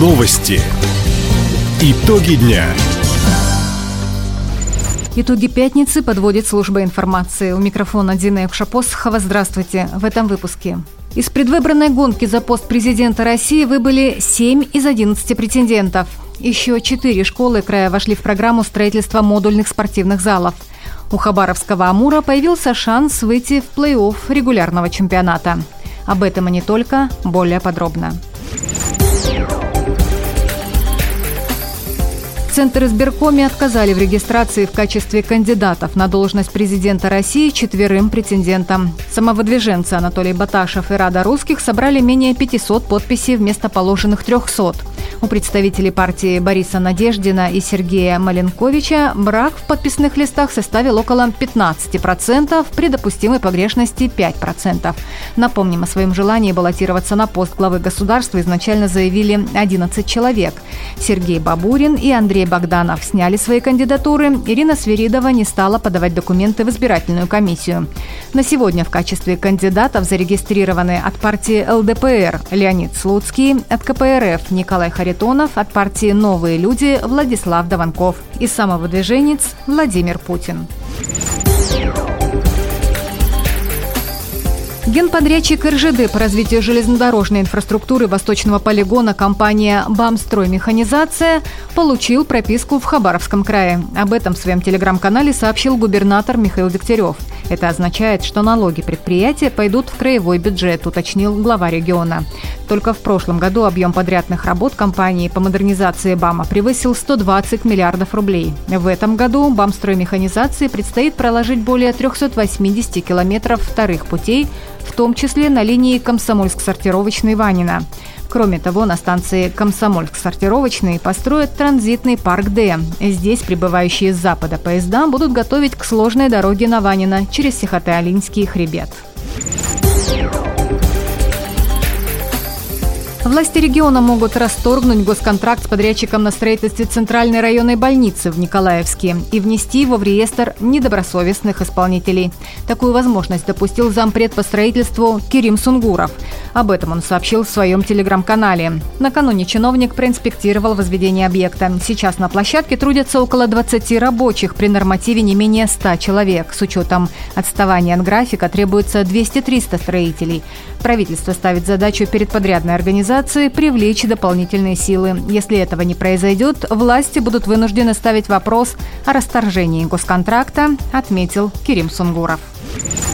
Новости. Итоги дня. Итоги пятницы подводит служба информации. У микрофона Дина Евшапосхова. Здравствуйте. В этом выпуске. Из предвыборной гонки за пост президента России выбыли 7 из 11 претендентов. Еще четыре школы края вошли в программу строительства модульных спортивных залов. У Хабаровского «Амура» появился шанс выйти в плей-офф регулярного чемпионата. Об этом и не только, более подробно. Центр избиркоме отказали в регистрации в качестве кандидатов на должность президента России четверым претендентам. Самовыдвиженцы Анатолий Баташев и Рада Русских собрали менее 500 подписей вместо положенных 300. У представителей партии Бориса Надеждина и Сергея Маленковича брак в подписных листах составил около 15%, при допустимой погрешности 5%. Напомним, о своем желании баллотироваться на пост главы государства изначально заявили 11 человек. Сергей Бабурин и Андрей Богданов сняли свои кандидатуры. Ирина Свиридова не стала подавать документы в избирательную комиссию. На сегодня в качестве кандидатов зарегистрированы от партии ЛДПР Леонид Слуцкий, от КПРФ Николай Харитонов, от партии «Новые люди» Владислав Даванков и самовыдвиженец Владимир Путин. Генподрядчик РЖД по развитию железнодорожной инфраструктуры Восточного полигона компания «Бамстрой Механизация» получил прописку в Хабаровском крае. Об этом в своем телеграм-канале сообщил губернатор Михаил Дегтярев. Это означает, что налоги предприятия пойдут в краевой бюджет, уточнил глава региона. Только в прошлом году объем подрядных работ компании по модернизации БАМа превысил 120 миллиардов рублей. В этом году Бамстроймеханизации предстоит проложить более 380 километров вторых путей, в том числе на линии Комсомольск-Сортировочный Ванина. Кроме того, на станции Комсомольск-Сортировочный построят транзитный парк Д. Здесь прибывающие с запада поезда будут готовить к сложной дороге на Ванина через Сихотэ-Алинский хребет. Власти региона могут расторгнуть госконтракт с подрядчиком на строительстве Центральной районной больницы в Николаевске и внести его в реестр недобросовестных исполнителей. Такую возможность допустил зампред по строительству Кирим Сунгуров. Об этом он сообщил в своем телеграм-канале. Накануне чиновник проинспектировал возведение объекта. Сейчас на площадке трудятся около 20 рабочих при нормативе не менее 100 человек. С учетом отставания от графика требуется 200-300 строителей. Правительство ставит задачу перед подрядной организацией привлечь дополнительные силы. Если этого не произойдет, власти будут вынуждены ставить вопрос о расторжении госконтракта, отметил Кирим Сунгуров. Thank you.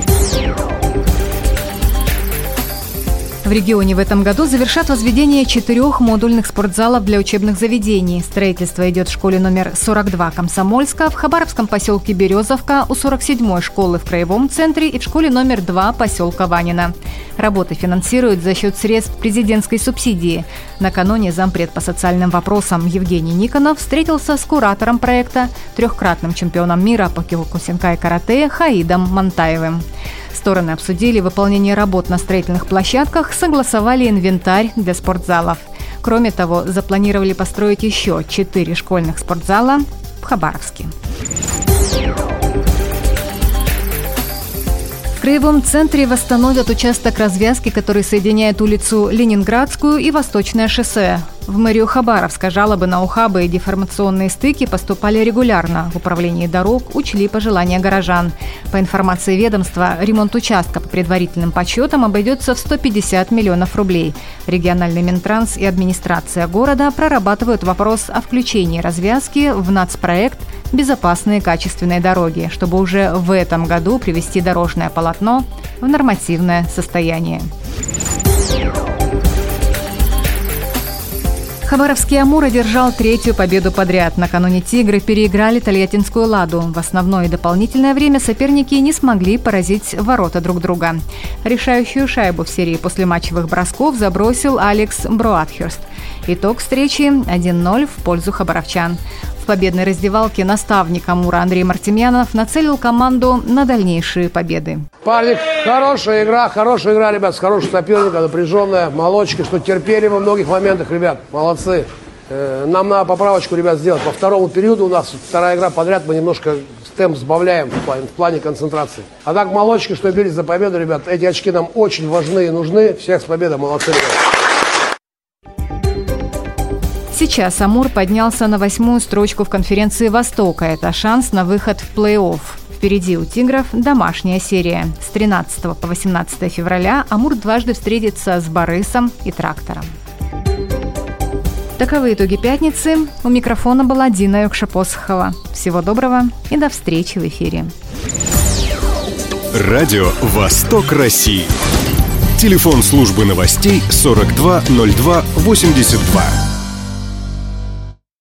В регионе в этом году завершат возведение четырех модульных спортзалов для учебных заведений. Строительство идет в школе номер 42 Комсомольска, в Хабаровском поселке Березовка, у 47-й школы в Краевом центре и в школе номер 2 поселка Ванина. Работы финансируют за счет средств президентской субсидии. Накануне зампред по социальным вопросам Евгений Никонов встретился с куратором проекта, трехкратным чемпионом мира по киокусинкай карате Хаидом Монтаевым. Стороны обсудили выполнение работ на строительных площадках, согласовали инвентарь для спортзалов. Кроме того, запланировали построить еще четыре школьных спортзала в Хабаровске. В Краевом центре восстановят участок развязки, который соединяет улицу Ленинградскую и Восточное шоссе. В мэрию Хабаровска жалобы на ухабы и деформационные стыки поступали регулярно. В управлении дорог учли пожелания горожан. По информации ведомства, ремонт участка по предварительным подсчетам обойдется в 150 миллионов рублей. Региональный Минтранс и администрация города прорабатывают вопрос о включении развязки в нацпроект «Безопасные качественные дороги», чтобы уже в этом году привести дорожное полотно в нормативное состояние. Хабаровский «Амур» одержал третью победу подряд. Накануне «Тигры» переиграли Тольяттинскую «Ладу». В основное и дополнительное время соперники не смогли поразить ворота друг друга. Решающую шайбу в серии после матчевых бросков забросил Алекс Броатхерст. Итог встречи 1-0 в пользу хабаровчан победной раздевалке наставник Амура Андрей Мартемьянов нацелил команду на дальнейшие победы. Парни, хорошая игра, хорошая игра, ребят, с хорошим соперником, напряженная, молочки, что терпели во многих моментах, ребят, молодцы. Э, нам надо поправочку, ребят, сделать. По второму периоду у нас вторая игра подряд, мы немножко темп сбавляем в плане, в плане концентрации. А так, молочки, что бились за победу, ребят, эти очки нам очень важны и нужны. Всех с победой, молодцы, ребят. Сейчас Амур поднялся на восьмую строчку в конференции Востока. Это шанс на выход в плей-офф. Впереди у «Тигров» домашняя серия. С 13 по 18 февраля Амур дважды встретится с Борисом и Трактором. Таковы итоги пятницы. У микрофона была Дина Юкшапосхова. Всего доброго и до встречи в эфире. Радио «Восток России». Телефон службы новостей 420282.